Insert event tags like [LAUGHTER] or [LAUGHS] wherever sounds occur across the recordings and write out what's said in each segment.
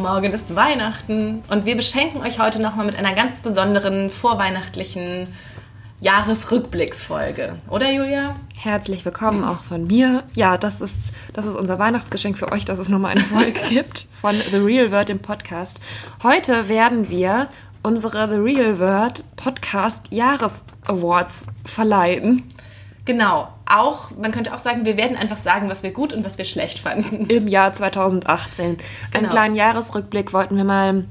Morgen ist Weihnachten und wir beschenken euch heute nochmal mit einer ganz besonderen vorweihnachtlichen Jahresrückblicksfolge. Oder Julia? Herzlich willkommen auch von mir. Ja, das ist, das ist unser Weihnachtsgeschenk für euch, dass es nochmal eine Folge [LAUGHS] gibt von The Real Word im Podcast. Heute werden wir unsere The Real Word Podcast Jahres Awards verleihen. Genau. Auch, man könnte auch sagen, wir werden einfach sagen, was wir gut und was wir schlecht fanden. [LAUGHS] Im Jahr 2018. Genau. Einen kleinen Jahresrückblick wollten wir mal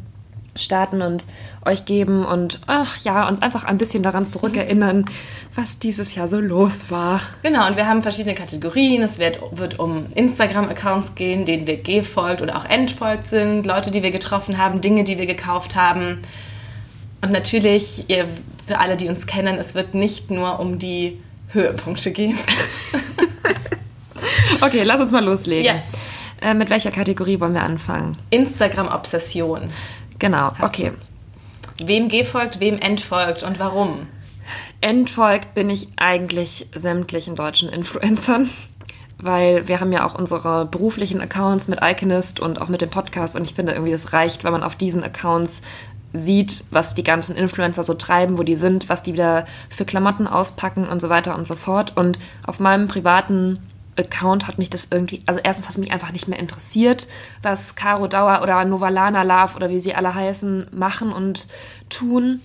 starten und euch geben und ach ja, uns einfach ein bisschen daran zurückerinnern, [LAUGHS] was dieses Jahr so los war. Genau, und wir haben verschiedene Kategorien. Es wird, wird um Instagram-Accounts gehen, denen wir gefolgt oder auch entfolgt sind, Leute, die wir getroffen haben, Dinge, die wir gekauft haben. Und natürlich, ihr, für alle, die uns kennen, es wird nicht nur um die Höhepunkte gehen. [LAUGHS] okay, lass uns mal loslegen. Ja. Äh, mit welcher Kategorie wollen wir anfangen? Instagram-Obsession. Genau, Hast okay. Wem gefolgt, wem entfolgt und warum? Entfolgt bin ich eigentlich sämtlichen deutschen Influencern, weil wir haben ja auch unsere beruflichen Accounts mit Iconist und auch mit dem Podcast und ich finde irgendwie, es reicht, wenn man auf diesen Accounts sieht, was die ganzen Influencer so treiben, wo die sind, was die wieder für Klamotten auspacken und so weiter und so fort. Und auf meinem privaten Account hat mich das irgendwie, also erstens hat es mich einfach nicht mehr interessiert, was Caro Dauer oder Novalana Love oder wie sie alle heißen, machen und tun.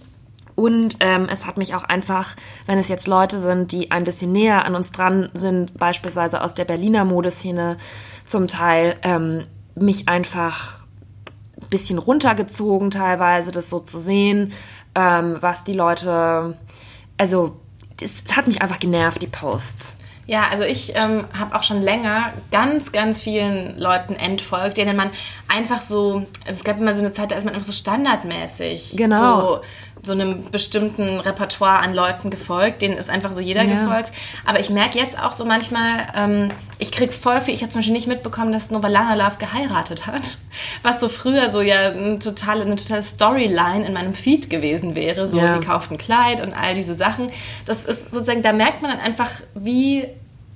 Und ähm, es hat mich auch einfach, wenn es jetzt Leute sind, die ein bisschen näher an uns dran sind, beispielsweise aus der Berliner Modeszene zum Teil, ähm, mich einfach bisschen runtergezogen teilweise, das so zu sehen, ähm, was die Leute, also das hat mich einfach genervt, die Posts. Ja, also ich ähm, habe auch schon länger ganz, ganz vielen Leuten entfolgt, denen man einfach so, also es gab immer so eine Zeit, da ist man einfach so standardmäßig. Genau. So, so einem bestimmten Repertoire an Leuten gefolgt, denen ist einfach so jeder ja. gefolgt. Aber ich merke jetzt auch so manchmal, ähm, ich krieg voll viel, ich habe zum Beispiel nicht mitbekommen, dass Novalana Love geheiratet hat, [LAUGHS] was so früher so ja eine totale, eine totale Storyline in meinem Feed gewesen wäre. So, ja. sie kauft ein Kleid und all diese Sachen. Das ist sozusagen, da merkt man dann einfach, wie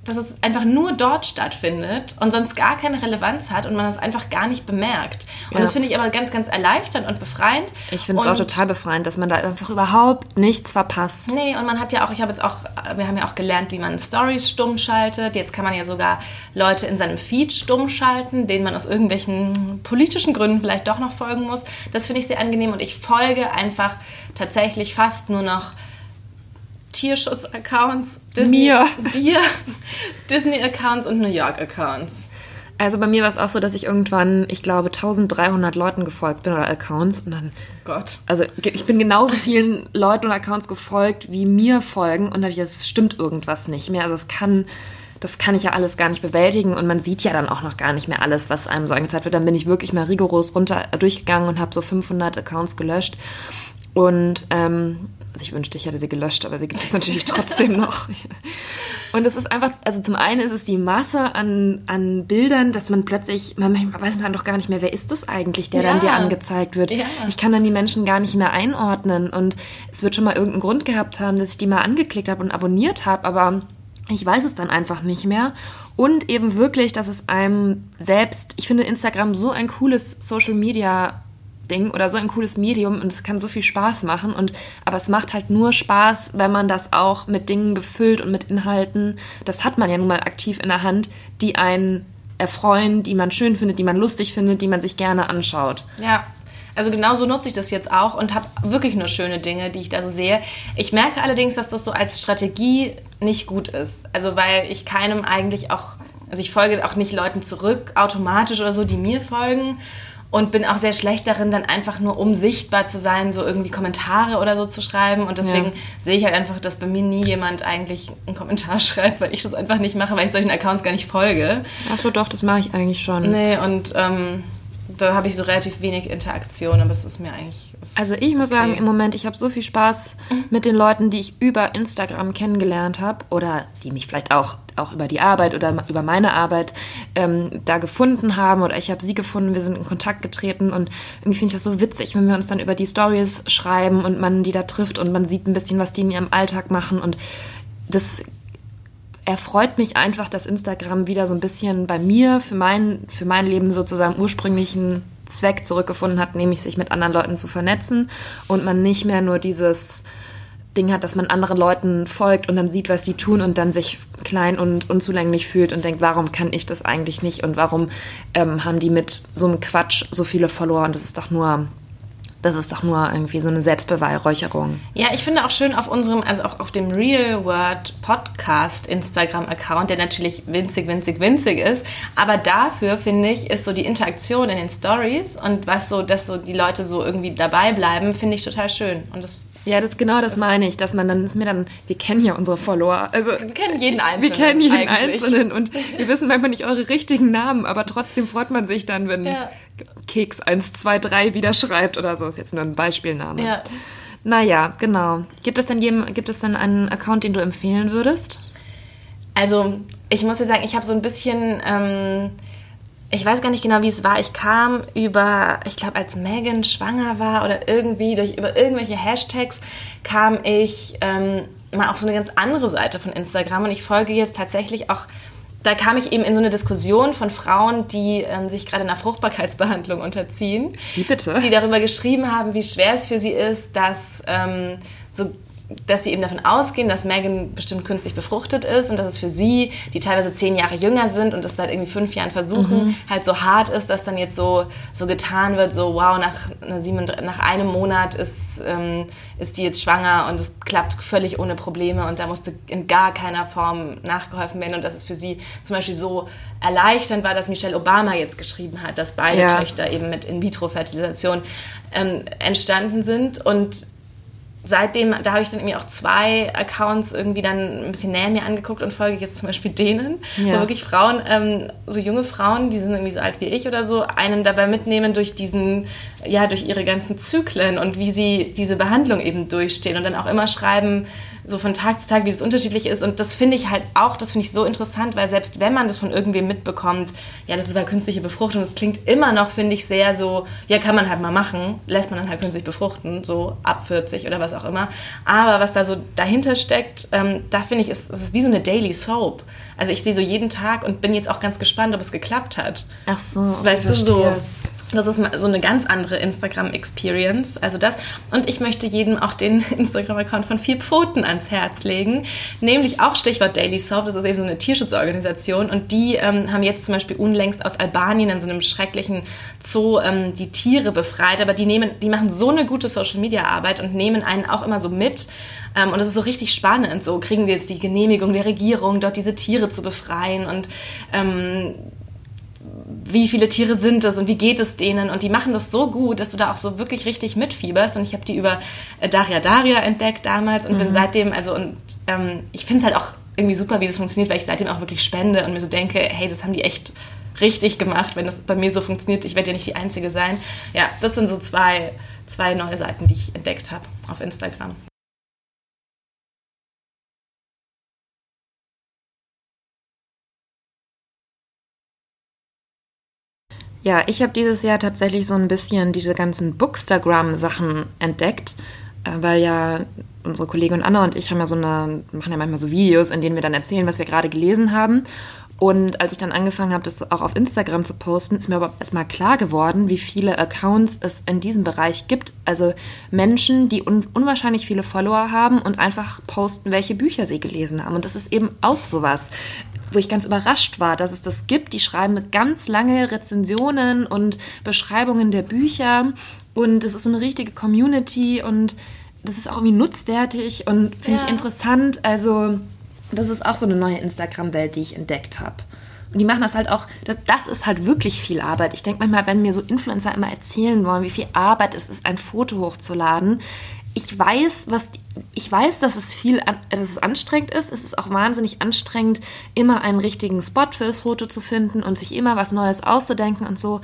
dass es einfach nur dort stattfindet und sonst gar keine Relevanz hat und man das einfach gar nicht bemerkt. Und ja. das finde ich aber ganz, ganz erleichternd und befreiend. Ich finde es auch total befreiend, dass man da einfach überhaupt nichts verpasst. Nee, und man hat ja auch, ich habe jetzt auch, wir haben ja auch gelernt, wie man Stories stumm schaltet. Jetzt kann man ja sogar Leute in seinem Feed stumm schalten, denen man aus irgendwelchen politischen Gründen vielleicht doch noch folgen muss. Das finde ich sehr angenehm und ich folge einfach tatsächlich fast nur noch Tierschutz-Accounts, Disney, mir. [LAUGHS] dir, Disney-Accounts und New York-Accounts. Also bei mir war es auch so, dass ich irgendwann, ich glaube, 1300 Leuten gefolgt bin oder Accounts und dann. Gott. Also ich bin genauso vielen Leuten und Accounts gefolgt, wie mir folgen und da habe ich jetzt stimmt irgendwas nicht mehr. Also es kann, das kann ich ja alles gar nicht bewältigen und man sieht ja dann auch noch gar nicht mehr alles, was einem so angezeigt wird. Dann bin ich wirklich mal rigoros runter durchgegangen und habe so 500 Accounts gelöscht und ähm, also ich wünschte, ich hätte sie gelöscht, aber sie gibt es natürlich trotzdem noch. Und es ist einfach, also zum einen ist es die Masse an, an Bildern, dass man plötzlich, man weiß man doch gar nicht mehr, wer ist das eigentlich, der ja. dann dir angezeigt wird. Ja. Ich kann dann die Menschen gar nicht mehr einordnen und es wird schon mal irgendeinen Grund gehabt haben, dass ich die mal angeklickt habe und abonniert habe, aber ich weiß es dann einfach nicht mehr. Und eben wirklich, dass es einem selbst, ich finde Instagram so ein cooles Social Media Ding oder so ein cooles Medium und es kann so viel Spaß machen. Und, aber es macht halt nur Spaß, wenn man das auch mit Dingen befüllt und mit Inhalten. Das hat man ja nun mal aktiv in der Hand, die einen erfreuen, die man schön findet, die man lustig findet, die man sich gerne anschaut. Ja, also genauso nutze ich das jetzt auch und habe wirklich nur schöne Dinge, die ich da so sehe. Ich merke allerdings, dass das so als Strategie nicht gut ist. Also weil ich keinem eigentlich auch, also ich folge auch nicht Leuten zurück automatisch oder so, die mir folgen und bin auch sehr schlecht darin, dann einfach nur um sichtbar zu sein, so irgendwie Kommentare oder so zu schreiben. Und deswegen ja. sehe ich halt einfach, dass bei mir nie jemand eigentlich einen Kommentar [LAUGHS] schreibt, weil ich das einfach nicht mache, weil ich solchen Accounts gar nicht folge. Ach so, doch, das mache ich eigentlich schon. Nee, und ähm, da habe ich so relativ wenig Interaktion, aber das ist mir eigentlich. Also ich muss okay. sagen, im Moment, ich habe so viel Spaß mit den Leuten, die ich über Instagram kennengelernt habe oder die mich vielleicht auch, auch über die Arbeit oder über meine Arbeit ähm, da gefunden haben oder ich habe sie gefunden, wir sind in Kontakt getreten und irgendwie finde ich das so witzig, wenn wir uns dann über die Stories schreiben und man die da trifft und man sieht ein bisschen, was die in ihrem Alltag machen und das erfreut mich einfach, dass Instagram wieder so ein bisschen bei mir für mein, für mein Leben sozusagen ursprünglichen Zweck zurückgefunden hat, nämlich sich mit anderen Leuten zu vernetzen und man nicht mehr nur dieses Ding hat, dass man anderen Leuten folgt und dann sieht, was die tun und dann sich klein und unzulänglich fühlt und denkt, warum kann ich das eigentlich nicht und warum ähm, haben die mit so einem Quatsch so viele Follower und das ist doch nur das ist doch nur irgendwie so eine Selbstbeweihräucherung. Ja, ich finde auch schön auf unserem, also auch auf dem Real World Podcast Instagram-Account, der natürlich winzig, winzig, winzig ist. Aber dafür, finde ich, ist so die Interaktion in den Stories und was so, dass so die Leute so irgendwie dabei bleiben, finde ich total schön. Und das ja, das genau das, das meine ich, dass man dann ist mir dann, wir kennen ja unsere Follower, also wir kennen jeden Einzelnen. Wir kennen jeden eigentlich. Einzelnen und [LAUGHS] wir wissen manchmal nicht eure richtigen Namen, aber trotzdem freut man sich dann, wenn ja. Keks 123 wieder schreibt oder so, ist jetzt nur ein Beispielname. Ja. Naja, genau. Gibt es denn jedem, gibt es denn einen Account, den du empfehlen würdest? Also, ich muss ja sagen, ich habe so ein bisschen ähm, ich weiß gar nicht genau, wie es war. Ich kam über, ich glaube, als Megan schwanger war oder irgendwie durch über irgendwelche Hashtags kam ich ähm, mal auf so eine ganz andere Seite von Instagram und ich folge jetzt tatsächlich auch. Da kam ich eben in so eine Diskussion von Frauen, die ähm, sich gerade einer Fruchtbarkeitsbehandlung unterziehen. Wie bitte? Die darüber geschrieben haben, wie schwer es für sie ist, dass ähm, so dass sie eben davon ausgehen, dass Megan bestimmt künstlich befruchtet ist und dass es für sie, die teilweise zehn Jahre jünger sind und das seit irgendwie fünf Jahren versuchen, mhm. halt so hart ist, dass dann jetzt so, so getan wird, so wow, nach, nach einem Monat ist, ähm, ist die jetzt schwanger und es klappt völlig ohne Probleme und da musste in gar keiner Form nachgeholfen werden und dass es für sie zum Beispiel so erleichternd war, dass Michelle Obama jetzt geschrieben hat, dass beide ja. Töchter eben mit In-vitro-Fertilisation ähm, entstanden sind und seitdem, da habe ich dann irgendwie auch zwei Accounts irgendwie dann ein bisschen näher mir angeguckt und folge jetzt zum Beispiel denen, ja. wo wirklich Frauen, ähm, so junge Frauen, die sind irgendwie so alt wie ich oder so, einen dabei mitnehmen durch diesen, ja, durch ihre ganzen Zyklen und wie sie diese Behandlung eben durchstehen und dann auch immer schreiben, so von Tag zu Tag, wie es unterschiedlich ist. Und das finde ich halt auch, das finde ich so interessant, weil selbst wenn man das von irgendwem mitbekommt, ja, das ist halt künstliche Befruchtung, das klingt immer noch, finde ich, sehr so, ja, kann man halt mal machen, lässt man dann halt künstlich befruchten, so ab 40 oder was auch immer. Aber was da so dahinter steckt, ähm, da finde ich, ist, es ist wie so eine Daily Soap. Also ich sehe so jeden Tag und bin jetzt auch ganz gespannt, ob es geklappt hat. Ach so. Weißt du, so das ist so eine ganz andere Instagram-Experience. Also das. Und ich möchte jedem auch den [LAUGHS] Instagram-Account von Vier Pfoten ans Herz legen. Nämlich auch Stichwort Daily Soft. Das ist eben so eine Tierschutzorganisation. Und die ähm, haben jetzt zum Beispiel unlängst aus Albanien in so einem schrecklichen Zoo ähm, die Tiere befreit. Aber die nehmen, die machen so eine gute Social-Media-Arbeit und nehmen einen auch immer so mit. Ähm, und das ist so richtig spannend. So kriegen wir jetzt die Genehmigung der Regierung, dort diese Tiere zu befreien. Und ähm, wie viele Tiere sind es und wie geht es denen und die machen das so gut, dass du da auch so wirklich richtig mitfieberst und ich habe die über äh, Daria Daria entdeckt damals und mhm. bin seitdem, also und ähm, ich finde es halt auch irgendwie super, wie das funktioniert, weil ich seitdem auch wirklich spende und mir so denke, hey, das haben die echt richtig gemacht, wenn das bei mir so funktioniert, ich werde ja nicht die Einzige sein. Ja, das sind so zwei, zwei neue Seiten, die ich entdeckt habe auf Instagram. Ja, ich habe dieses Jahr tatsächlich so ein bisschen diese ganzen Bookstagram-Sachen entdeckt, äh, weil ja unsere Kollegin Anna und ich haben ja so eine, machen ja manchmal so Videos, in denen wir dann erzählen, was wir gerade gelesen haben. Und als ich dann angefangen habe, das auch auf Instagram zu posten, ist mir aber erstmal klar geworden, wie viele Accounts es in diesem Bereich gibt. Also Menschen, die un unwahrscheinlich viele Follower haben und einfach posten, welche Bücher sie gelesen haben. Und das ist eben auch sowas wo ich ganz überrascht war, dass es das gibt. Die schreiben ganz lange Rezensionen und Beschreibungen der Bücher und es ist so eine richtige Community und das ist auch irgendwie nutzwertig und finde ja. ich interessant. Also das ist auch so eine neue Instagram-Welt, die ich entdeckt habe. Und die machen das halt auch, das, das ist halt wirklich viel Arbeit. Ich denke manchmal, wenn mir so Influencer immer erzählen wollen, wie viel Arbeit es ist, ein Foto hochzuladen, ich weiß, was ich weiß, dass es viel, dass es anstrengend ist. Es ist auch wahnsinnig anstrengend, immer einen richtigen Spot für das Foto zu finden und sich immer was Neues auszudenken und so.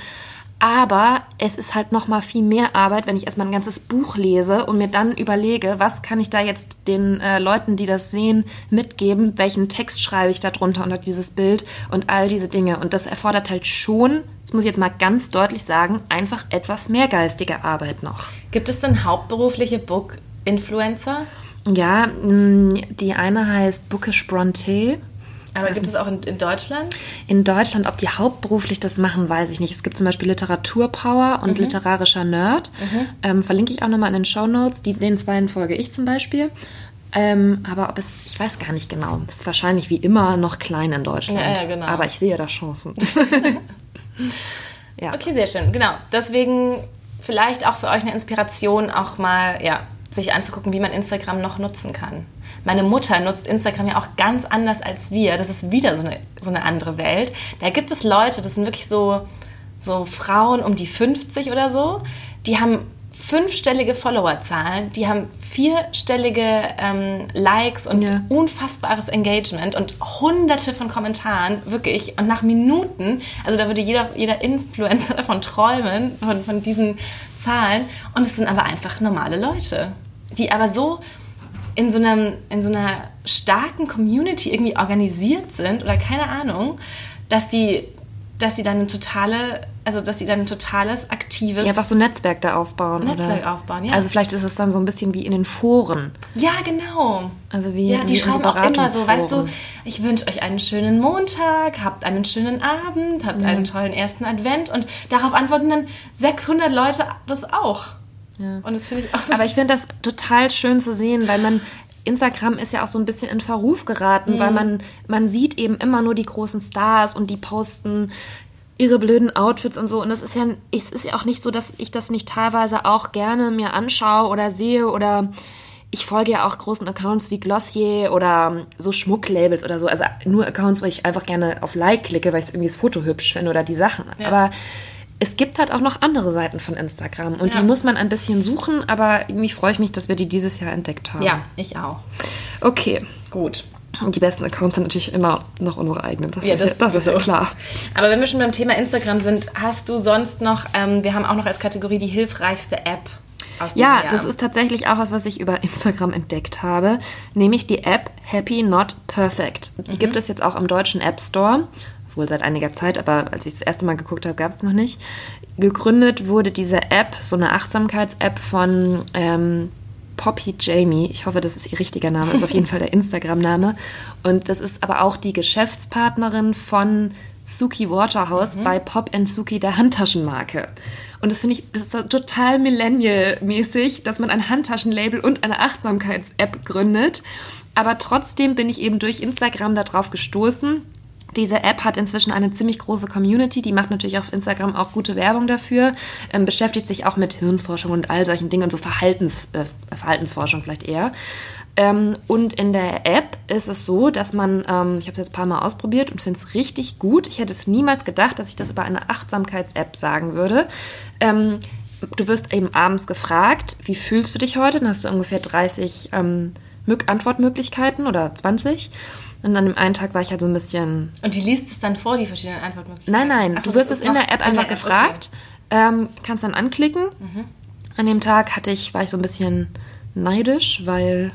Aber es ist halt noch mal viel mehr Arbeit, wenn ich erstmal ein ganzes Buch lese und mir dann überlege, was kann ich da jetzt den äh, Leuten, die das sehen, mitgeben, welchen Text schreibe ich da drunter unter dieses Bild und all diese Dinge. Und das erfordert halt schon, das muss ich jetzt mal ganz deutlich sagen, einfach etwas mehr geistige Arbeit noch. Gibt es denn hauptberufliche Book-Influencer? Ja, mm, die eine heißt Bookish Bronte Aber gibt es auch in, in, Deutschland? In Deutschland, ob die hauptberuflich das machen, weiß ich nicht. Es gibt zum Beispiel Literaturpower und mhm. literarischer Nerd. Mhm. Ähm, verlinke ich auch nochmal in den Show Notes. Den zwei folge ich zum Beispiel. Ähm, aber ob es, ich weiß gar nicht genau. Es ist wahrscheinlich wie immer noch klein in Deutschland. Ja, ja, genau. Aber ich sehe da Chancen. [LAUGHS] [LAUGHS] ja. Okay, sehr schön. Genau. Deswegen vielleicht auch für euch eine Inspiration, auch mal ja, sich anzugucken, wie man Instagram noch nutzen kann. Meine Mutter nutzt Instagram ja auch ganz anders als wir. Das ist wieder so eine, so eine andere Welt. Da gibt es Leute, das sind wirklich so, so Frauen um die 50 oder so, die haben fünfstellige Followerzahlen, die haben vierstellige ähm, Likes und ja. unfassbares Engagement und hunderte von Kommentaren, wirklich. Und nach Minuten, also da würde jeder, jeder Influencer [LAUGHS] davon träumen, von, von diesen Zahlen. Und es sind aber einfach normale Leute, die aber so in so, einem, in so einer starken Community irgendwie organisiert sind oder keine Ahnung, dass die, dass die dann eine totale also dass sie dann ein totales, aktives... Ja, einfach so ein Netzwerk da aufbauen. Netzwerk oder? aufbauen, ja. Also vielleicht ist es dann so ein bisschen wie in den Foren. Ja, genau. Also wie Ja, die schreiben auch immer so, weißt du, ich wünsche euch einen schönen Montag, habt einen schönen Abend, habt mhm. einen tollen ersten Advent und darauf antworten dann 600 Leute das auch. Ja. Und das finde ich auch so Aber ich finde das total schön zu sehen, weil man Instagram ist ja auch so ein bisschen in Verruf geraten, mhm. weil man, man sieht eben immer nur die großen Stars und die posten ihre blöden Outfits und so. Und das ist ja, es ist ja auch nicht so, dass ich das nicht teilweise auch gerne mir anschaue oder sehe oder ich folge ja auch großen Accounts wie Glossier oder so Schmucklabels oder so. Also nur Accounts, wo ich einfach gerne auf Like klicke, weil ich irgendwie das Foto hübsch finde oder die Sachen. Ja. Aber es gibt halt auch noch andere Seiten von Instagram und ja. die muss man ein bisschen suchen, aber irgendwie freue ich mich, dass wir die dieses Jahr entdeckt haben. Ja, ich auch. Okay. Gut. Und die besten Accounts sind natürlich immer noch unsere eigenen. Das, ja, ist, das, ja, das ist ja klar. Aber wenn wir schon beim Thema Instagram sind, hast du sonst noch, ähm, wir haben auch noch als Kategorie die hilfreichste App. Aus ja, Jahr. das ist tatsächlich auch was, was ich über Instagram entdeckt habe, nämlich die App Happy Not Perfect. Die mhm. gibt es jetzt auch im deutschen App Store, wohl seit einiger Zeit, aber als ich das erste Mal geguckt habe, gab es noch nicht. Gegründet wurde diese App, so eine Achtsamkeits-App von ähm, Poppy Jamie. Ich hoffe, das ist ihr richtiger Name, ist auf jeden Fall der [LAUGHS] Instagram-Name. Und das ist aber auch die Geschäftspartnerin von Suki Waterhouse mhm. bei Pop Suki, der Handtaschenmarke. Und das finde ich das ist total millennial-mäßig, dass man ein Handtaschenlabel und eine Achtsamkeits-App gründet. Aber trotzdem bin ich eben durch Instagram darauf gestoßen diese App hat inzwischen eine ziemlich große Community, die macht natürlich auf Instagram auch gute Werbung dafür, ähm, beschäftigt sich auch mit Hirnforschung und all solchen Dingen und so Verhaltens, äh, Verhaltensforschung vielleicht eher. Ähm, und in der App ist es so, dass man, ähm, ich habe es jetzt ein paar Mal ausprobiert und finde es richtig gut. Ich hätte es niemals gedacht, dass ich das über eine Achtsamkeits-App sagen würde. Ähm, du wirst eben abends gefragt, wie fühlst du dich heute? Dann hast du ungefähr 30 ähm, Antwortmöglichkeiten oder 20. Und an dem einen Tag war ich halt so ein bisschen. Und die liest es dann vor, die verschiedenen Antwortmöglichkeiten? Nein, nein, Ach, du wirst es in der App einfach der gefragt, okay. ähm, kannst dann anklicken. Mhm. An dem Tag hatte ich, war ich so ein bisschen neidisch, weil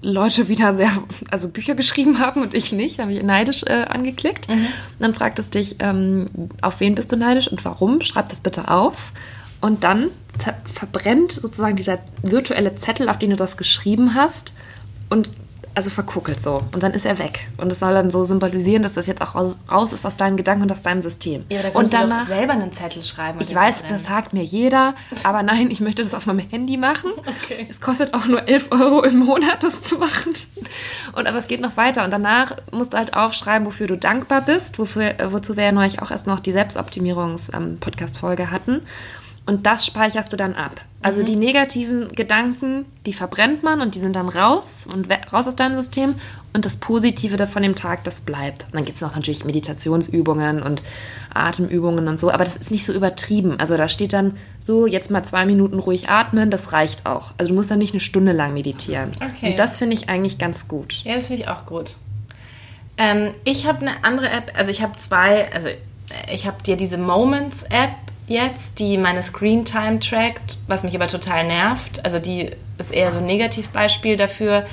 Leute wieder sehr, also Bücher geschrieben haben und ich nicht, habe ich neidisch äh, angeklickt. Mhm. Dann fragt es dich, ähm, auf wen bist du neidisch und warum? Schreib das bitte auf. Und dann verbrennt sozusagen dieser virtuelle Zettel, auf den du das geschrieben hast. Und also verkuckelt so. Und dann ist er weg. Und es soll dann so symbolisieren, dass das jetzt auch raus, ist aus deinen Gedanken und aus deinem System. Ja, da und danach, du selber einen Zettel schreiben. Ich weiß, das sagt mir jeder, aber [LAUGHS] nein, ich möchte das auf meinem Handy machen. [LAUGHS] Okay. Es kostet auch nur 11 Euro im Monat, das zu machen. Und aber es geht noch weiter. Und danach musst du halt aufschreiben, wofür du dankbar bist, wofür, wozu wir ja neulich auch erst noch die Selbstoptimierungs-Podcast-Folge ähm, hatten. Und das speicherst du dann ab. Also mhm. die negativen Gedanken, die verbrennt man und die sind dann raus und raus aus deinem System. Und das Positive von dem Tag, das bleibt. Und dann gibt es noch natürlich Meditationsübungen und Atemübungen und so, aber das ist nicht so übertrieben. Also da steht dann so, jetzt mal zwei Minuten ruhig atmen, das reicht auch. Also du musst dann nicht eine Stunde lang meditieren. Okay. Und das finde ich eigentlich ganz gut. Ja, das finde ich auch gut. Ähm, ich habe eine andere App, also ich habe zwei, also ich habe dir diese Moments-App jetzt, die meine Screen Time trackt, was mich aber total nervt. Also die ist eher so ein Negativbeispiel dafür,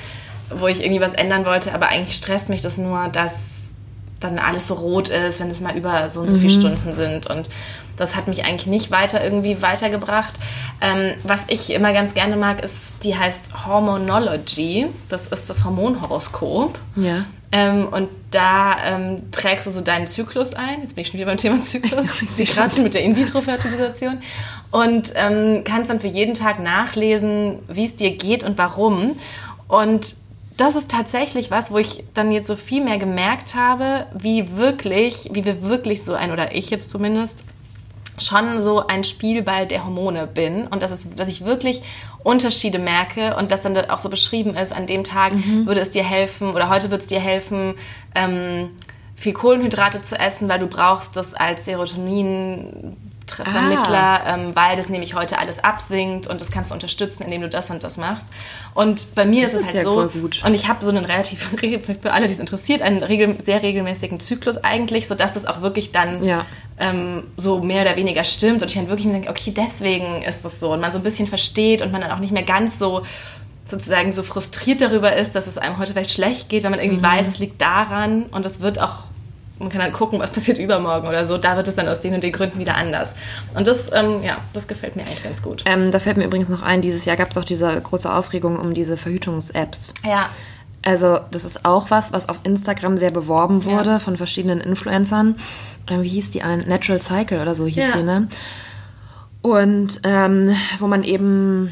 wo ich irgendwie was ändern wollte, aber eigentlich stresst mich das nur, dass dann alles so rot ist, wenn es mal über so und so viele mhm. Stunden sind und das hat mich eigentlich nicht weiter irgendwie weitergebracht. Ähm, was ich immer ganz gerne mag, ist, die heißt Hormonology. Das ist das Hormonhoroskop. Ja. Ähm, und da ähm, trägst du so deinen Zyklus ein. Jetzt bin ich schon wieder beim Thema Zyklus. [LAUGHS] Sie gerade mit der In-vitro-Fertilisation. Und ähm, kannst dann für jeden Tag nachlesen, wie es dir geht und warum. Und das ist tatsächlich was, wo ich dann jetzt so viel mehr gemerkt habe, wie wirklich, wie wir wirklich so ein, oder ich jetzt zumindest, schon so ein Spielball der Hormone bin und dass, es, dass ich wirklich Unterschiede merke und das dann auch so beschrieben ist, an dem Tag mhm. würde es dir helfen oder heute würde es dir helfen, ähm, viel Kohlenhydrate zu essen, weil du brauchst das als Serotonin Vermittler, ah. ähm, weil das nämlich heute alles absinkt und das kannst du unterstützen, indem du das und das machst. Und bei mir das ist es halt ja so, und ich habe so einen relativ, [LAUGHS] für alle, die es interessiert, einen regel, sehr regelmäßigen Zyklus eigentlich, sodass das auch wirklich dann ja. Ähm, so mehr oder weniger stimmt und ich dann wirklich denke, okay, deswegen ist das so und man so ein bisschen versteht und man dann auch nicht mehr ganz so sozusagen so frustriert darüber ist, dass es einem heute vielleicht schlecht geht, weil man irgendwie mhm. weiß, es liegt daran und es wird auch man kann dann gucken, was passiert [LAUGHS] übermorgen oder so. Da wird es dann aus den und den Gründen wieder anders. Und das, ähm, ja, das gefällt mir eigentlich ganz gut. Ähm, da fällt mir übrigens noch ein, dieses Jahr gab es auch diese große Aufregung um diese Verhütungs-Apps. Ja. Also das ist auch was, was auf Instagram sehr beworben wurde ja. von verschiedenen Influencern. Ähm, wie hieß die ein? Natural Cycle oder so hieß ja. die, ne? Und ähm, wo man eben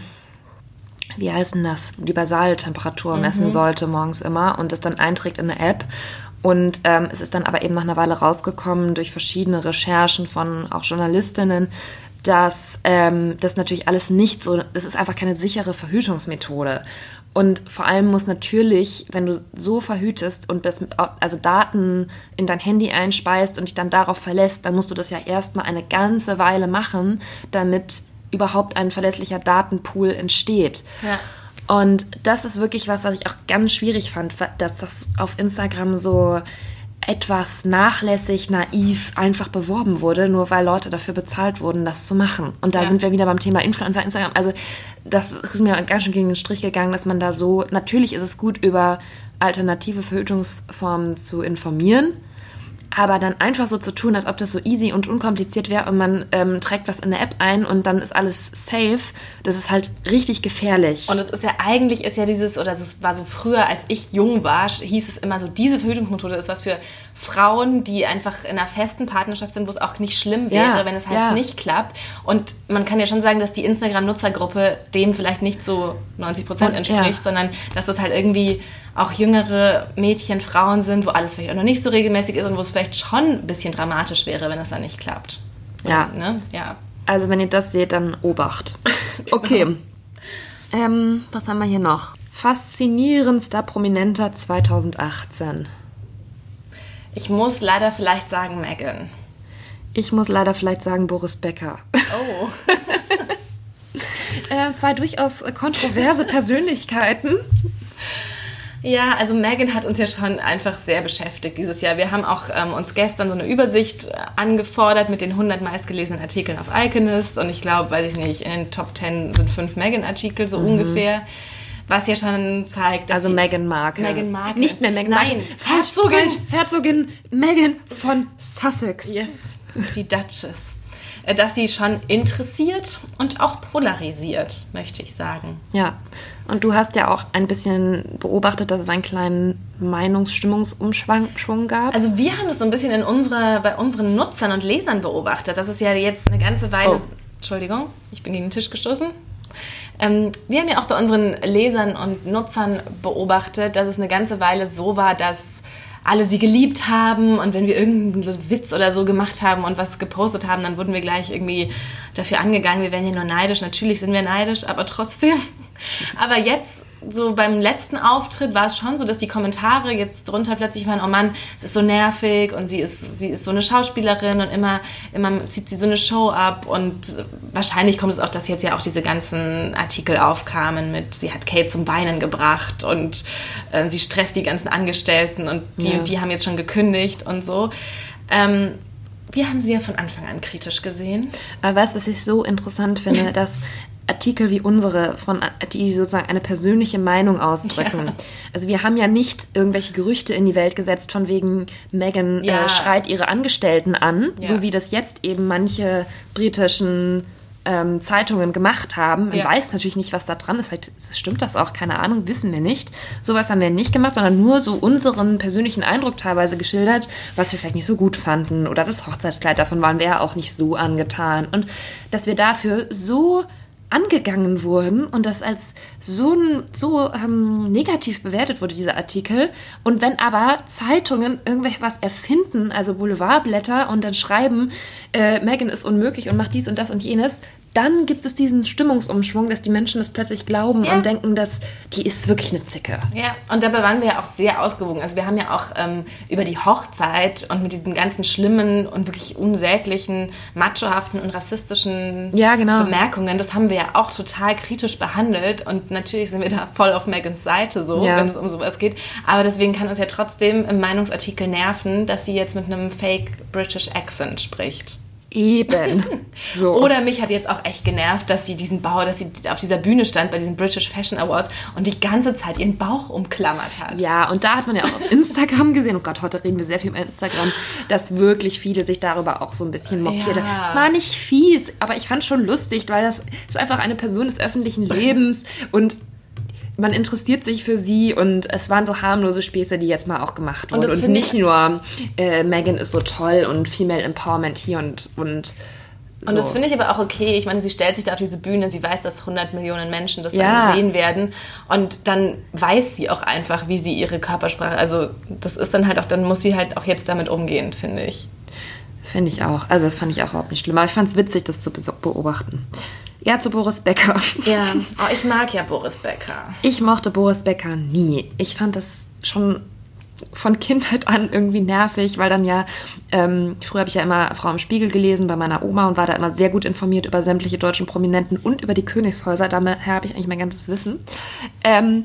wie heißt denn das, die Basaltemperatur messen mhm. sollte morgens immer und das dann einträgt in eine App. Und ähm, es ist dann aber eben nach einer Weile rausgekommen durch verschiedene Recherchen von auch Journalistinnen, dass ähm, das natürlich alles nicht so, das ist einfach keine sichere Verhütungsmethode. Und vor allem muss natürlich, wenn du so verhütest und das, also Daten in dein Handy einspeist und dich dann darauf verlässt, dann musst du das ja erstmal eine ganze Weile machen, damit überhaupt ein verlässlicher Datenpool entsteht. Ja. Und das ist wirklich was, was ich auch ganz schwierig fand, dass das auf Instagram so etwas nachlässig, naiv einfach beworben wurde, nur weil Leute dafür bezahlt wurden, das zu machen. Und da ja. sind wir wieder beim Thema Influencer, Instagram. Also das ist mir ganz schön gegen den Strich gegangen, dass man da so, natürlich ist es gut, über alternative Verhütungsformen zu informieren, aber dann einfach so zu tun, als ob das so easy und unkompliziert wäre und man ähm, trägt was in der App ein und dann ist alles safe, das ist halt richtig gefährlich. Und es ist ja eigentlich ist ja dieses, oder es war so früher, als ich jung war, hieß es immer so, diese Verhütungsmethode ist was für Frauen, die einfach in einer festen Partnerschaft sind, wo es auch nicht schlimm wäre, ja, wenn es halt ja. nicht klappt. Und man kann ja schon sagen, dass die Instagram-Nutzergruppe dem vielleicht nicht so 90 Prozent entspricht, ja. sondern dass das halt irgendwie auch jüngere Mädchen, Frauen sind, wo alles vielleicht auch noch nicht so regelmäßig ist und wo es vielleicht schon ein bisschen dramatisch wäre, wenn es dann nicht klappt. Ja. Ne? ja. Also wenn ihr das seht, dann Obacht. [LAUGHS] Okay. genau. ähm, was haben wir hier noch? Faszinierendster Prominenter 2018. Ich muss leider vielleicht sagen Megan. Ich muss leider vielleicht sagen Boris Becker. Oh. [LAUGHS] äh, zwei durchaus kontroverse Persönlichkeiten. Ja, also Megan hat uns ja schon einfach sehr beschäftigt dieses Jahr. Wir haben auch ähm, uns gestern so eine Übersicht äh, angefordert mit den 100 meistgelesenen Artikeln auf Iconist und ich glaube, weiß ich nicht, in den Top 10 sind fünf Megan-Artikel so mhm. ungefähr. Was ja schon zeigt, dass also Meghan Markle. Meghan Markle. Nicht mehr Meghan Markle. Nein, Herzogin. Herzogin Meghan von Sussex. Yes, die Duchess. Äh, dass sie schon interessiert und auch polarisiert, möchte ich sagen. Ja, und du hast ja auch ein bisschen beobachtet, dass es einen kleinen Meinungsstimmungsumschwung gab. Also wir haben das so ein bisschen in unsere, bei unseren Nutzern und Lesern beobachtet. Das ist ja jetzt eine ganze Weile... Oh. Entschuldigung, ich bin gegen den Tisch gestoßen. Ähm, wir haben ja auch bei unseren Lesern und Nutzern beobachtet, dass es eine ganze Weile so war, dass alle sie geliebt haben und wenn wir irgendeinen Witz oder so gemacht haben und was gepostet haben, dann wurden wir gleich irgendwie dafür angegangen, wir wären ja nur neidisch. Natürlich sind wir neidisch, aber trotzdem. [LAUGHS] Aber jetzt so beim letzten Auftritt war es schon so, dass die Kommentare jetzt drunter plötzlich waren, oh Mann, es ist so nervig und sie ist, sie ist so eine Schauspielerin und immer, immer zieht sie so eine Show ab und wahrscheinlich kommt es auch, dass jetzt ja auch diese ganzen Artikel aufkamen mit, sie hat Kate zum Weinen gebracht und äh, sie stresst die ganzen Angestellten und die ja. und die haben jetzt schon gekündigt und so. Ähm, wir haben sie ja von Anfang an kritisch gesehen. Aber du, was ich so interessant finde, dass Artikel wie unsere, von, die sozusagen eine persönliche Meinung ausdrücken. Ja. Also wir haben ja nicht irgendwelche Gerüchte in die Welt gesetzt, von wegen Meghan äh, ja. äh, schreit ihre Angestellten an, ja. so wie das jetzt eben manche britischen ähm, Zeitungen gemacht haben. Man weiß natürlich nicht, was da dran ist. Vielleicht stimmt das auch, keine Ahnung, wissen wir nicht. Sowas haben wir nicht gemacht, sondern nur so unseren persönlichen Eindruck teilweise geschildert, was wir vielleicht nicht so gut fanden. Oder das Hochzeitskleid, davon waren wir ja auch nicht so angetan. Und dass wir dafür so angegangen wurden und das als so, so ähm, negativ bewertet wurde, dieser Artikel. Und wenn aber Zeitungen irgendwas erfinden, also Boulevardblätter, und dann schreiben, äh, Megan ist unmöglich und macht dies und das und jenes, dann gibt es diesen Stimmungsumschwung, dass die Menschen das plötzlich glauben ja. und denken, dass die ist wirklich eine Zicke. Ja, und dabei waren wir ja auch sehr ausgewogen. Also wir haben ja auch ähm, über die Hochzeit und mit diesen ganzen schlimmen und wirklich unsäglichen, machohaften und rassistischen ja, genau. Bemerkungen, das haben wir ja auch total kritisch behandelt. Und natürlich sind wir da voll auf Megans Seite so, ja. wenn es um sowas geht. Aber deswegen kann uns ja trotzdem im Meinungsartikel nerven, dass sie jetzt mit einem Fake British Accent spricht. Eben. [LAUGHS] So. Oder mich hat jetzt auch echt genervt, dass sie diesen Bauch, dass sie auf dieser Bühne stand bei diesen British Fashion Awards und die ganze Zeit ihren Bauch umklammert hat. Ja, und da hat man ja auch auf Instagram gesehen, oh Gott, heute reden wir sehr viel über Instagram, dass wirklich viele sich darüber auch so ein bisschen mokiert haben. Ja. Es war nicht fies, aber ich fand schon lustig, weil das ist einfach eine Person des öffentlichen Lebens und man interessiert sich für sie und es waren so harmlose Späße, die jetzt mal auch gemacht wurden. Und, und nicht nur äh, Megan ist so toll und Female Empowerment hier und und so. Und das finde ich aber auch okay. Ich meine, sie stellt sich da auf diese Bühne, sie weiß, dass 100 Millionen Menschen das ja. dann sehen werden. Und dann weiß sie auch einfach, wie sie ihre Körpersprache, also das ist dann halt auch, dann muss sie halt auch jetzt damit umgehen, finde ich. Finde ich auch. Also das fand ich auch überhaupt nicht schlimm. Aber ich fand es witzig, das zu beobachten. Ja, zu Boris Becker. Ja, oh, ich mag ja Boris Becker. Ich mochte Boris Becker nie. Ich fand das schon von Kindheit an irgendwie nervig, weil dann ja, ähm, früher habe ich ja immer Frau im Spiegel gelesen bei meiner Oma und war da immer sehr gut informiert über sämtliche deutschen Prominenten und über die Königshäuser. Daher habe ich eigentlich mein ganzes Wissen. Ähm,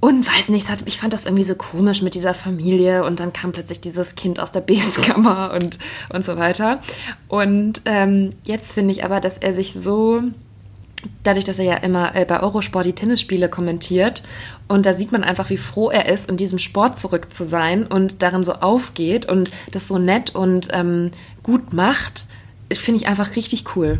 und weiß nicht, ich fand das irgendwie so komisch mit dieser Familie und dann kam plötzlich dieses Kind aus der Besenkammer [LAUGHS] und, und so weiter. Und ähm, jetzt finde ich aber, dass er sich so, dadurch, dass er ja immer äh, bei Eurosport die Tennisspiele kommentiert und da sieht man einfach, wie froh er ist, in diesem Sport zurück zu sein und darin so aufgeht und das so nett und ähm, gut macht, finde ich einfach richtig cool.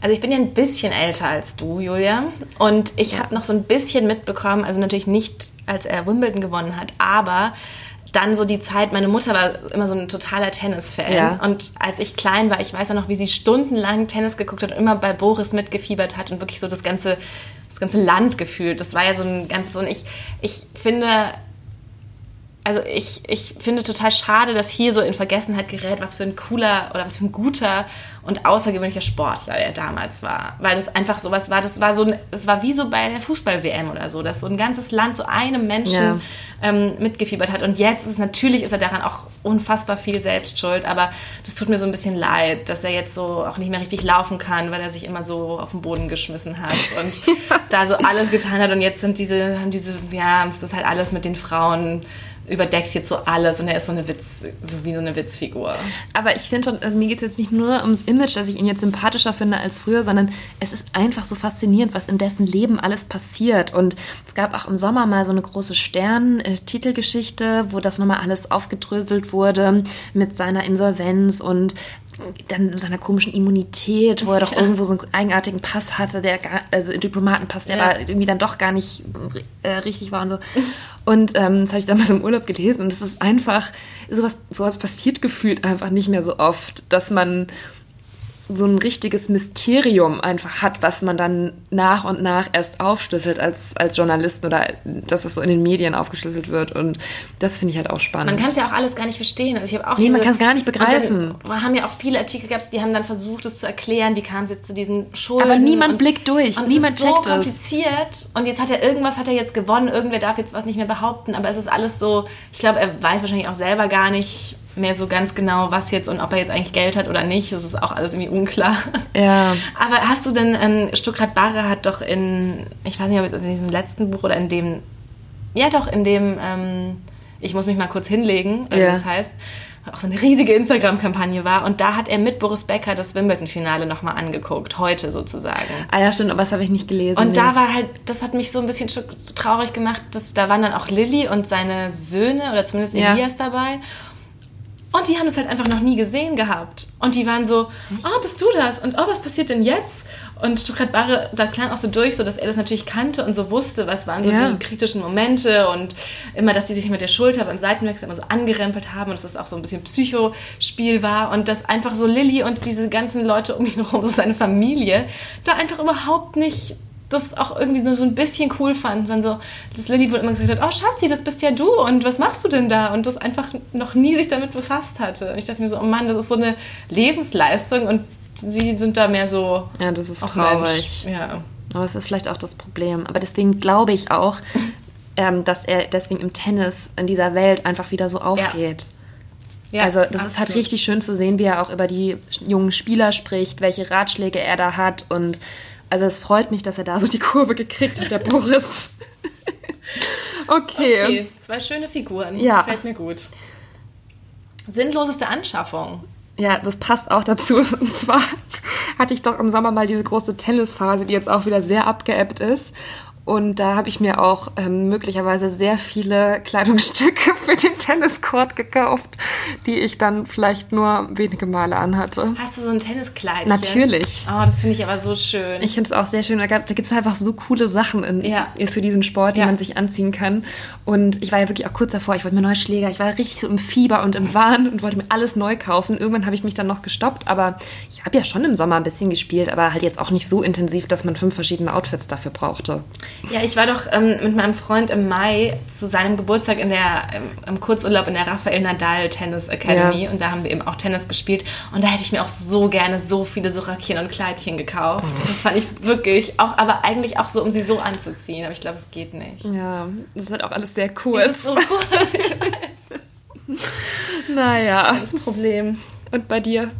Also ich bin ja ein bisschen älter als du, Julia. Und ich ja. habe noch so ein bisschen mitbekommen, also natürlich nicht, als er Wimbledon gewonnen hat, aber dann so die Zeit, meine Mutter war immer so ein totaler Tennisfan. Ja. Und als ich klein war, ich weiß ja noch, wie sie stundenlang Tennis geguckt hat und immer bei Boris mitgefiebert hat und wirklich so das ganze, das ganze Land gefühlt. Das war ja so ein ganzes, und ich, ich finde, also ich, ich finde total schade, dass hier so in Vergessenheit gerät, was für ein cooler oder was für ein guter und außergewöhnlicher Sportler er damals war. Weil das einfach sowas war, das war so es war wie so bei der Fußball-WM oder so, dass so ein ganzes Land so einem Menschen ja. ähm, mitgefiebert hat. Und jetzt ist natürlich ist er daran auch unfassbar viel selbst schuld, aber das tut mir so ein bisschen leid, dass er jetzt so auch nicht mehr richtig laufen kann, weil er sich immer so auf den Boden geschmissen hat und [LAUGHS] da so alles getan hat. Und jetzt sind diese, haben diese, ja, ist das halt alles mit den Frauen überdeckt jetzt so alles und er ist so eine Witz, so wie so eine Witzfigur. Aber ich finde schon, also mir geht es jetzt nicht nur ums Image, dass ich ihn jetzt sympathischer finde als früher, sondern es ist einfach so faszinierend, was in dessen Leben alles passiert. Und es gab auch im Sommer mal so eine große Stern-Titelgeschichte, wo das nochmal alles aufgedröselt wurde mit seiner Insolvenz und dann seiner komischen Immunität, wo er doch irgendwo so einen eigenartigen Pass hatte, der gar, also einen Diplomatenpass, der ja. aber irgendwie dann doch gar nicht äh, richtig war und so. Und ähm, das habe ich damals im Urlaub gelesen und es ist einfach, sowas, sowas passiert gefühlt einfach nicht mehr so oft, dass man so ein richtiges Mysterium einfach hat, was man dann nach und nach erst aufschlüsselt als, als Journalist oder dass es so in den Medien aufgeschlüsselt wird. Und das finde ich halt auch spannend. Man kann es ja auch alles gar nicht verstehen. Also ich auch nee, diese, man kann es gar nicht begreifen. Wir haben ja auch viele Artikel gehabt, die haben dann versucht, es zu erklären, wie kam es jetzt zu diesen Schulden. Aber niemand und, blickt durch, und niemand es ist so kompliziert. Und jetzt hat er irgendwas, hat er jetzt gewonnen, irgendwer darf jetzt was nicht mehr behaupten. Aber es ist alles so, ich glaube, er weiß wahrscheinlich auch selber gar nicht, mehr so ganz genau, was jetzt und ob er jetzt eigentlich Geld hat oder nicht. Das ist auch alles irgendwie unklar. Ja. Aber hast du denn, ähm, Stuckrad Barre hat doch in, ich weiß nicht, ob jetzt in diesem letzten Buch oder in dem, ja doch, in dem, ähm, ich muss mich mal kurz hinlegen, wie ja. das heißt, auch so eine riesige Instagram-Kampagne war. Und da hat er mit Boris Becker das Wimbledon-Finale nochmal angeguckt, heute sozusagen. Ah ja, stimmt, aber das habe ich nicht gelesen. Und da war halt, das hat mich so ein bisschen traurig gemacht, dass, da waren dann auch Lilly und seine Söhne oder zumindest Elias ja. dabei. Und die haben es halt einfach noch nie gesehen gehabt. Und die waren so, oh, bist du das? Und oh, was passiert denn jetzt? Und Stuttgart Barre, da klang auch so durch, so dass er das natürlich kannte und so wusste, was waren so Ja. die kritischen Momente und immer, dass die sich mit der Schulter beim Seitenwechsel immer so angerempelt haben und dass das auch so ein bisschen Psychospiel war und dass einfach so Lilly und diese ganzen Leute um ihn herum, so seine Familie, da einfach überhaupt nicht das auch irgendwie nur so ein bisschen cool fanden, sondern so, dass Lilly wohl immer gesagt hat, oh Schatzi, das bist ja du und was machst du denn da? Und das einfach noch nie sich damit befasst hatte. Und ich dachte mir so, oh Mann, das ist so eine Lebensleistung und sie sind da mehr so, Ja, das ist traurig. Mensch, ja. Aber es ist vielleicht auch das Problem. Aber deswegen glaube ich auch, [LAUGHS] ähm, dass er deswegen im Tennis in dieser Welt einfach wieder so aufgeht. Ja, also das ist halt absolut. richtig schön zu sehen, wie er auch über die jungen Spieler spricht, welche Ratschläge er da hat. Und also es freut mich, dass er da so die Kurve gekriegt hat, der Boris. [LAUGHS] okay. Okay, zwei schöne Figuren. Ja. Gefällt mir gut. Sinnloseste Anschaffung. Ja, das passt auch dazu. Und zwar hatte ich doch im Sommer mal diese große Tennisphase, die jetzt auch wieder sehr abgeebbt ist. Und da habe ich mir auch ähm, möglicherweise sehr viele [LAUGHS] Kleidungsstücke für den Tenniscourt gekauft, die ich dann vielleicht nur wenige Male anhatte. Hast du so ein Tenniskleidchen? Natürlich. Oh, das finde ich aber so schön. Ich finde es auch sehr schön. Da, gab- da gibt es einfach so coole Sachen in, Ja. für diesen Sport, die Ja. man sich anziehen kann. Und ich war ja wirklich auch kurz davor. Ich wollte mir neue Schläger. Ich war richtig so im Fieber und im Wahn und wollte mir alles neu kaufen. Irgendwann habe ich mich dann noch gestoppt. Aber ich habe ja schon im Sommer ein bisschen gespielt, aber halt jetzt auch nicht so intensiv, dass man fünf verschiedene Outfits dafür brauchte. Ja, ich war doch ähm, mit meinem Freund im Mai zu seinem Geburtstag in der, im, im Kurzurlaub in der Rafael Nadal Tennis Academy Ja. und da haben wir eben auch Tennis gespielt und da hätte ich mir auch so gerne so viele Sorakchen und Kleidchen gekauft. Das fand ich wirklich, auch, aber eigentlich auch so, um sie so anzuziehen, aber ich glaube, es geht nicht. Ja, das ist halt auch alles sehr kurz. ist so kurz, ich [LAUGHS] weiß. Naja. Das Problem. Und bei dir?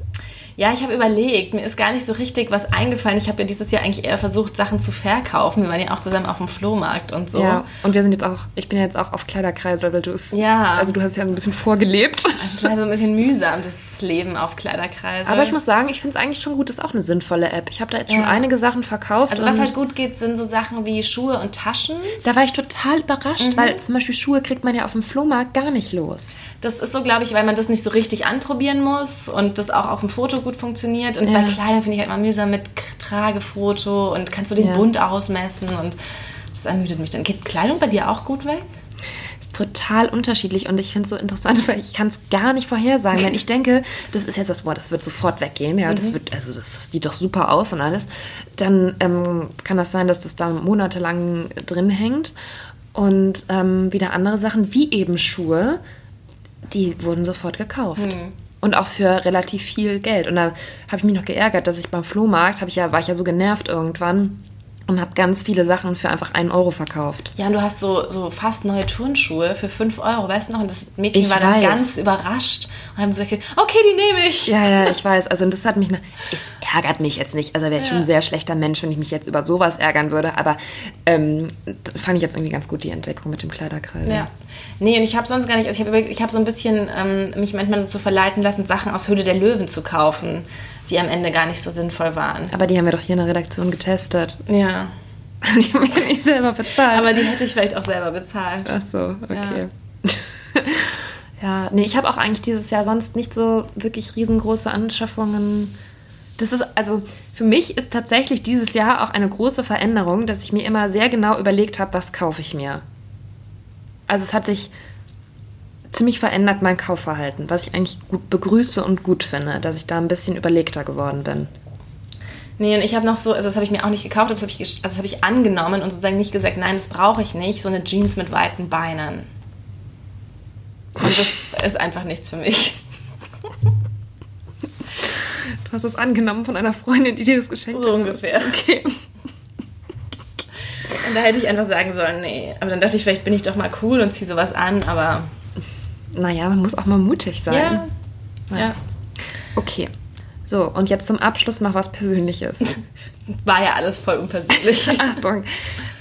Ja, ich habe überlegt, mir ist gar nicht so richtig was eingefallen. Ich habe ja dieses Jahr eigentlich eher versucht, Sachen zu verkaufen. Wir waren ja auch zusammen auf dem Flohmarkt und so. Ja, und wir sind jetzt auch, ich bin ja jetzt auch auf Kleiderkreisel, weil du es, Ja. also du hast ja ein bisschen vorgelebt. Es ist leider so ein bisschen mühsam, das Leben auf Kleiderkreise. Aber ich muss sagen, ich finde es eigentlich schon gut, ist auch eine sinnvolle App. Ich habe da jetzt schon Ja. einige Sachen verkauft. Also was halt gut geht, sind so Sachen wie Schuhe und Taschen. Da war ich total überrascht, Mhm. weil zum Beispiel Schuhe kriegt man ja auf dem Flohmarkt gar nicht los. Das ist so, glaube ich, weil man das nicht so richtig anprobieren muss und das auch auf dem Foto gut funktioniert. Und Ja. bei Kleidern finde ich halt mal mühsam mit Tragefoto und kannst du den Ja. Bund ausmessen und das ermüdet mich dann. Geht Kleidung bei dir auch gut weg? Ist total unterschiedlich und ich finde es so interessant, weil ich kann es gar nicht vorhersagen. Wenn ich [LAUGHS] denke, das ist jetzt das Wort, das wird sofort weggehen, ja, Mhm. das wird, also das sieht doch super aus und alles, dann ähm, kann das sein, dass das da monatelang drin hängt. Und ähm, wieder andere Sachen, wie eben Schuhe, die wurden sofort gekauft. Und auch für relativ viel Geld. Und da habe ich mich noch geärgert, dass ich beim Flohmarkt, hab ich ja, war ich ja so genervt irgendwann und habe ganz viele Sachen für einfach einen Euro verkauft. Ja, und du hast so, so fast neue Turnschuhe für 5 Euro, weißt du noch? Und das Mädchen Ich war dann weiß. ganz überrascht und hat so gesagt, okay, die nehme ich. Ja, ja, ich [LAUGHS] weiß. Also das hat mich. ne- Es ärgert mich jetzt nicht. Also wäre ich schon ein sehr schlechter Mensch, wenn ich mich jetzt über sowas ärgern würde. Aber ähm, fand ich jetzt irgendwie ganz gut die Entdeckung mit dem Kleiderkreis. Ja. Nee, und ich habe sonst gar nicht, also ich habe ich hab so ein bisschen ähm, mich manchmal dazu verleiten lassen, Sachen aus Höhle der Löwen zu kaufen, die am Ende gar nicht so sinnvoll waren. Aber die haben wir doch hier in der Redaktion getestet. Ja. [LAUGHS] Die haben wir nicht selber bezahlt. Aber die hätte ich vielleicht auch selber bezahlt. Ach so, okay. [LAUGHS] Ja, nee, ich habe auch eigentlich dieses Jahr sonst nicht so wirklich riesengroße Anschaffungen. Das ist, also für mich ist tatsächlich dieses Jahr auch eine große Veränderung, dass ich mir immer sehr genau überlegt habe, was kaufe ich mir. Also es hat sich ziemlich verändert, mein Kaufverhalten, was ich eigentlich gut begrüße und gut finde, dass ich da ein bisschen überlegter geworden bin. Nee, und ich habe noch so, also das habe ich mir auch nicht gekauft, das habe ich, also das habe ich angenommen und sozusagen nicht gesagt, nein, das brauche ich nicht, so eine Jeans mit weiten Beinen. Und das ist einfach nichts für mich. Du hast es angenommen von einer Freundin, die dir das geschenkt So hat. ungefähr. Okay. Und da hätte ich einfach sagen sollen, nee. Aber dann dachte ich, vielleicht bin ich doch mal cool und ziehe sowas an, aber Naja, man muss auch mal mutig sein. ja. Ja. ja. Okay. So, und jetzt zum Abschluss noch was Persönliches. [LAUGHS] War ja alles voll unpersönlich. [LAUGHS] Achtung.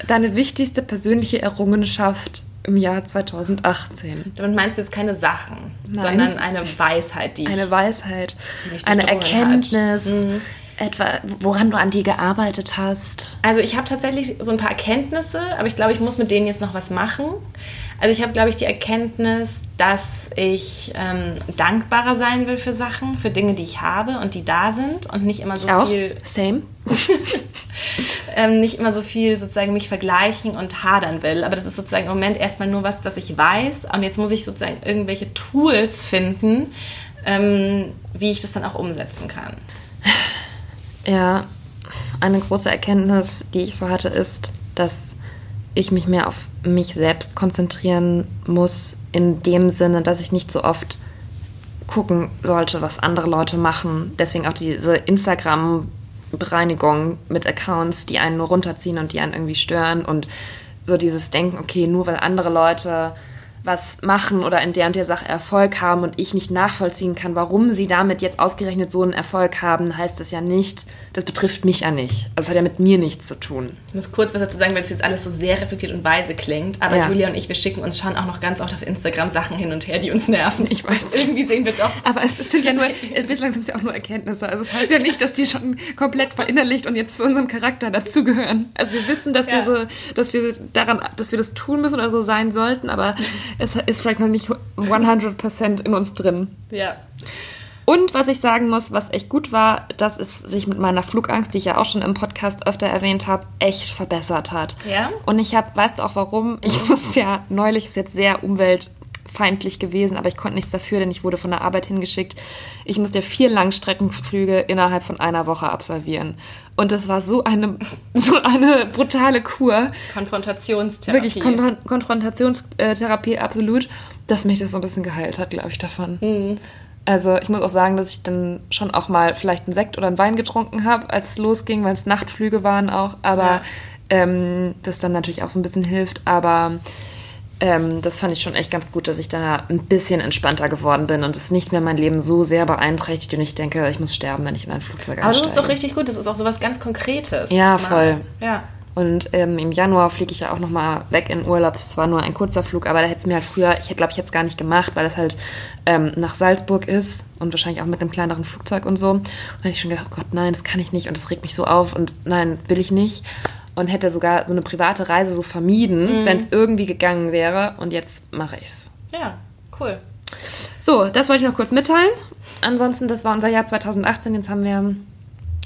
Deine wichtigste persönliche Errungenschaft im Jahr 2018. Damit meinst du jetzt keine Sachen, Nein. sondern eine Weisheit, die ich Eine Weisheit, die mich eine Erkenntnis, Hat. Etwa, woran du an dir gearbeitet hast? Also ich habe tatsächlich so ein paar Erkenntnisse, aber ich glaube, ich muss mit denen jetzt noch was machen. Also ich habe, glaube ich, die Erkenntnis, dass ich ähm, dankbarer sein will für Sachen, für Dinge, die ich habe und die da sind und nicht immer so ich auch. viel. Same. [LAUGHS] ähm, nicht immer so viel sozusagen mich vergleichen und hadern will. Aber das ist sozusagen im Moment erstmal nur was, das ich weiß. Und jetzt muss ich sozusagen irgendwelche Tools finden, ähm, wie ich das dann auch umsetzen kann. [LAUGHS] Ja, eine große Erkenntnis, die ich so hatte, ist, dass ich mich mehr auf mich selbst konzentrieren muss, in dem Sinne, dass ich nicht so oft gucken sollte, was andere Leute machen. Deswegen auch diese Instagram-Bereinigung mit Accounts, die einen nur runterziehen und die einen irgendwie stören und so dieses Denken, okay, nur weil andere Leute was machen oder in der und der Sache Erfolg haben und ich nicht nachvollziehen kann, warum sie damit jetzt ausgerechnet so einen Erfolg haben, heißt das ja nicht, das betrifft mich ja nicht. Also das hat ja mit mir nichts zu tun. Ich muss kurz was dazu sagen, weil das jetzt alles so sehr reflektiert und weise klingt. Aber ja. Julia und ich, wir schicken uns schon auch noch ganz oft auf Instagram Sachen hin und her, die uns nerven. Ich weiß. Irgendwie sehen wir doch. Aber es sind ja nur, [LAUGHS] bislang sind es ja auch nur Erkenntnisse. Also es das heißt ja nicht, dass die schon komplett verinnerlicht und jetzt zu unserem Charakter dazugehören. Also wir wissen, dass ja. wir so, dass wir daran, dass wir das tun müssen oder so sein sollten, aber [LAUGHS] es ist vielleicht noch nicht 100% in uns drin. Ja. Und was ich sagen muss, was echt gut war, dass es sich mit meiner Flugangst, die ich ja auch schon im Podcast öfter erwähnt habe, echt verbessert hat. Ja. Und ich habe, weißt du auch warum? Ich musste ja neulich, ist jetzt sehr umweltfeindlich gewesen, aber ich konnte nichts dafür, denn ich wurde von der Arbeit hingeschickt. Ich musste ja vier Langstreckenflüge innerhalb von einer Woche absolvieren. Und das war so eine, [LAUGHS] so eine brutale Kur. Konfrontationstherapie. Wirklich Kon Konfrontationstherapie, absolut, dass mich das so ein bisschen geheilt hat, glaube ich, davon. Mhm. Also ich muss auch sagen, dass ich dann schon auch mal vielleicht einen Sekt oder einen Wein getrunken habe, als es losging, weil es Nachtflüge waren auch. Aber ja. ähm, das dann natürlich auch so ein bisschen hilft. Aber ähm, das fand ich schon echt ganz gut, dass ich da ein bisschen entspannter geworden bin und es nicht mehr mein Leben so sehr beeinträchtigt und ich denke, ich muss sterben, wenn ich in ein Flugzeug einsteige. Aber das ist doch richtig gut. Das ist auch so was ganz Konkretes. Ja, voll. Ja. Und ähm, im Januar fliege ich ja auch nochmal weg in Urlaub. Es war nur ein kurzer Flug, aber da hätte es mir halt früher, ich glaube, ich hätte es gar nicht gemacht, weil das halt ähm, nach Salzburg ist und wahrscheinlich auch mit einem kleineren Flugzeug und so. Und da hätte ich schon gedacht, oh Gott, nein, das kann ich nicht und das regt mich so auf und nein, will ich nicht. Und hätte sogar so eine private Reise so vermieden, mhm. wenn es irgendwie gegangen wäre. Und jetzt mache ich's. Ja, cool. So, das wollte ich noch kurz mitteilen. Ansonsten, das war unser Jahr 2018. Jetzt haben wir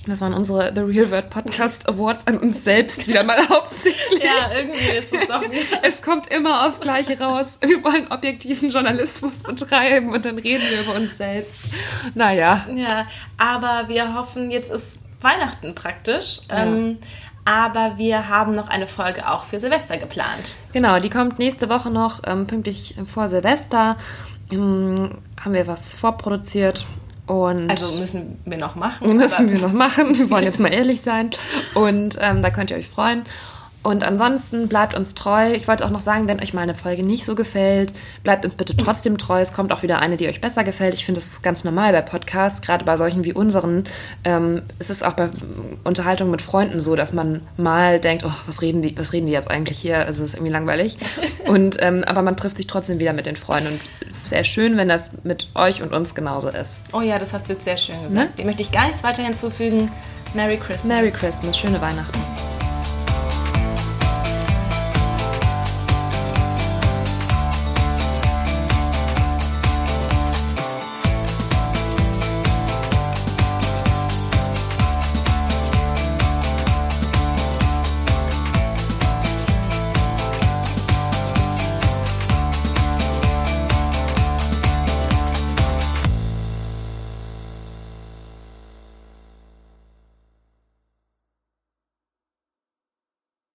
das waren unsere The Real World Podcast Awards an uns selbst wieder mal [LAUGHS] hauptsächlich. ja, irgendwie ist es doch wieder. Es kommt immer aufs Gleiche raus. Wir wollen objektiven Journalismus betreiben und dann reden wir über uns selbst. Naja. Ja, aber wir hoffen, jetzt ist Weihnachten praktisch. Ja. Ähm, aber wir haben noch eine Folge auch für Silvester geplant. Genau, die kommt nächste Woche noch ähm, pünktlich vor Silvester. Ähm, haben wir was vorproduziert und also müssen wir noch machen. [LAUGHS] Müssen wir noch machen. Wir wollen jetzt mal [LAUGHS] ehrlich sein. Und ähm, da könnt ihr euch freuen. Und ansonsten bleibt uns treu. Ich wollte auch noch sagen, wenn euch mal eine Folge nicht so gefällt, bleibt uns bitte trotzdem treu. Es kommt auch wieder eine, die euch besser gefällt. Ich finde das ganz normal bei Podcasts, gerade bei solchen wie unseren. Ähm, es ist auch bei Unterhaltung mit Freunden so, dass man mal denkt, oh, was reden die, was reden die jetzt eigentlich hier? Also es ist irgendwie langweilig. [LAUGHS] Und ähm, aber man trifft sich trotzdem wieder mit den Freunden. Und es wäre schön, wenn das mit euch und uns genauso ist. Oh ja, das hast du jetzt sehr schön gesagt. Ne? Dem möchte ich gar nichts weiter hinzufügen. Merry Christmas. Merry Christmas, schöne Weihnachten.